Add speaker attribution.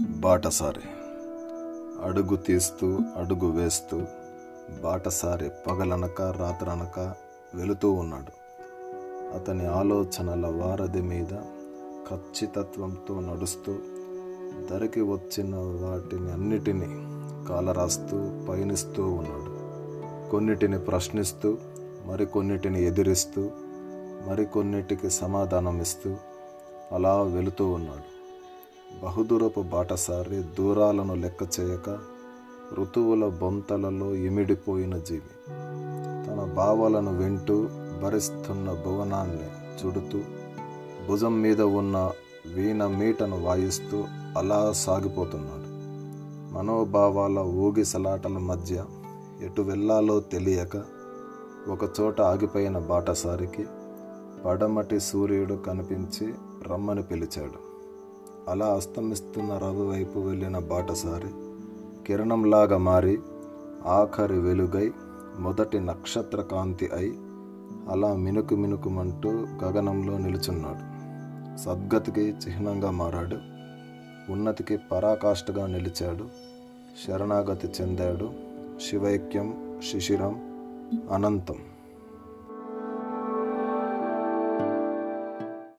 Speaker 1: బాటసారి. అడుగు తీస్తూ అడుగు వేస్తూ బాటసారి పగలనక రాత్రనక వెళుతూ ఉన్నాడు. అతని ఆలోచనల వారధి మీద ఖచ్చితత్వంతో నడుస్తూ ధరికి వచ్చిన వాటిని అన్నిటినీ కాలరాస్తూ పయనిస్తూ ఉన్నాడు. కొన్నిటిని ప్రశ్నిస్తూ మరికొన్నిటిని ఎదిరిస్తూ మరికొన్నిటికి సమాధానం ఇస్తూ అలా వెళుతూ ఉన్నాడు. బహుదూరపు బాటసారి దూరాలను లెక్క చేయక ఋతువుల బొంతలలో ఇమిడిపోయిన జీవి. తన భావాలను వింటూ భరిస్తున్న భువనాన్ని చుడుతూ భుజం మీద ఉన్న వీణ మీటను వాయిస్తూ అలా సాగిపోతున్నాడు. మనోభావాల ఊగిసలాటల మధ్య ఎటు వెళ్ళాలో తెలియక ఒకచోట ఆగిపోయిన బాటసారికి పడమటి సూర్యుడు కనిపించి రమ్మని పిలిచాడు. అలా అస్తమిస్తున్న రవి వైపు వెళ్ళిన బాటసారి కిరణంలాగా మారి ఆఖరి వెలుగై మొదటి నక్షత్ర కాంతి అయి అలా మినుకు మినుకుమంటూ గగనంలో నిలుచున్నాడు. సద్గతికి చిహ్నంగా మారాడు. ఉన్నతికి పరాకాష్ఠగా నిలిచాడు. శరణాగతి చెందాడు. శివైక్యం శిశిరం అనంతం.